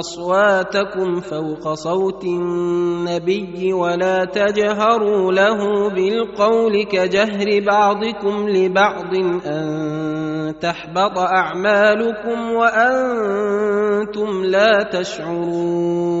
أصواتكم فوق صوت النبي ولا تجهروا له بالقول كجهر بعضكم لبعض أن تحبط أعمالكم وأنتم لا تشعرون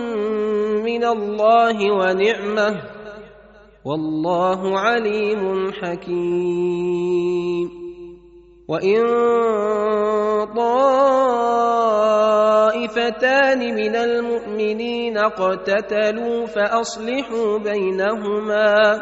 من الله ونعمة والله عليم حكيم. وإن طائفتان من المؤمنين اقتتلوا فأصلحوا بينهما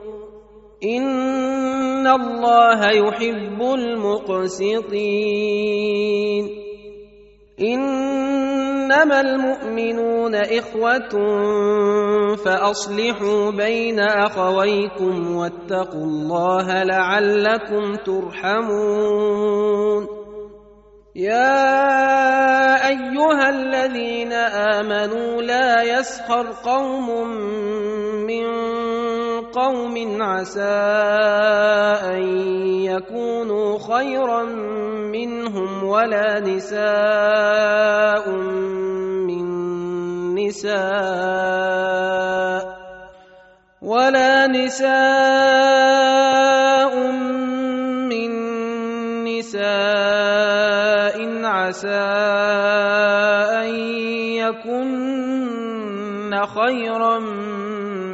ان الله يحب المقسطين انما المؤمنون اخوه فاصلحوا بين اخويكم واتقوا الله لعلكم ترحمون يا ايها الذين امنوا لا يسخر قوم قوم عسى أن يكونوا خيرا منهم ولا نساء من نساء ولا نساء من نساء عسى أن يكن خيرا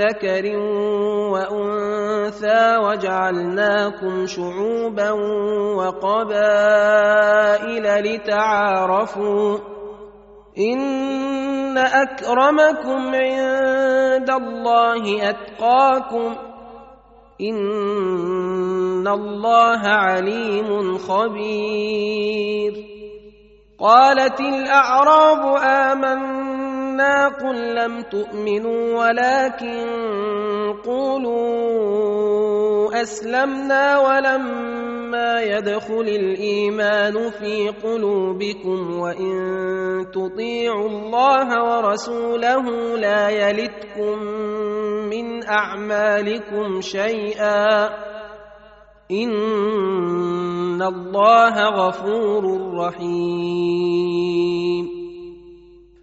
ذكر وأنثى وجعلناكم شعوبا وقبائل لتعارفوا إن أكرمكم عند الله أتقاكم إن الله عليم خبير قالت الأعراب امنا قل لم تؤمنوا ولكن قولوا اسلمنا ولما يدخل الايمان في قلوبكم وان تطيعوا الله ورسوله لا يلتكم من اعمالكم شيئا ان الله غفور رحيم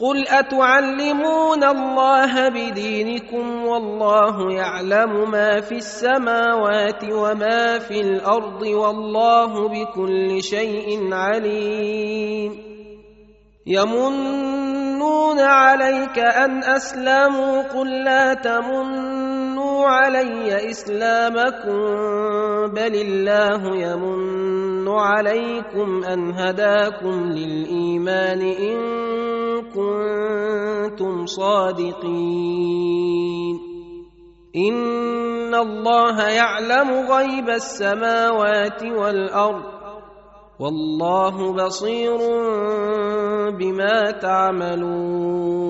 قل اتعلمون الله بدينكم والله يعلم ما في السماوات وما في الأرض والله بكل شيء عليم يمنون عليك ان اسلموا قل لا تمنوا علي اسلامكم بل الله يمن عليكم ان هداكم للايمان ان كنتم صادقين. إن الله يعلم غيب السماوات والأرض. والله بصير بما تعملون.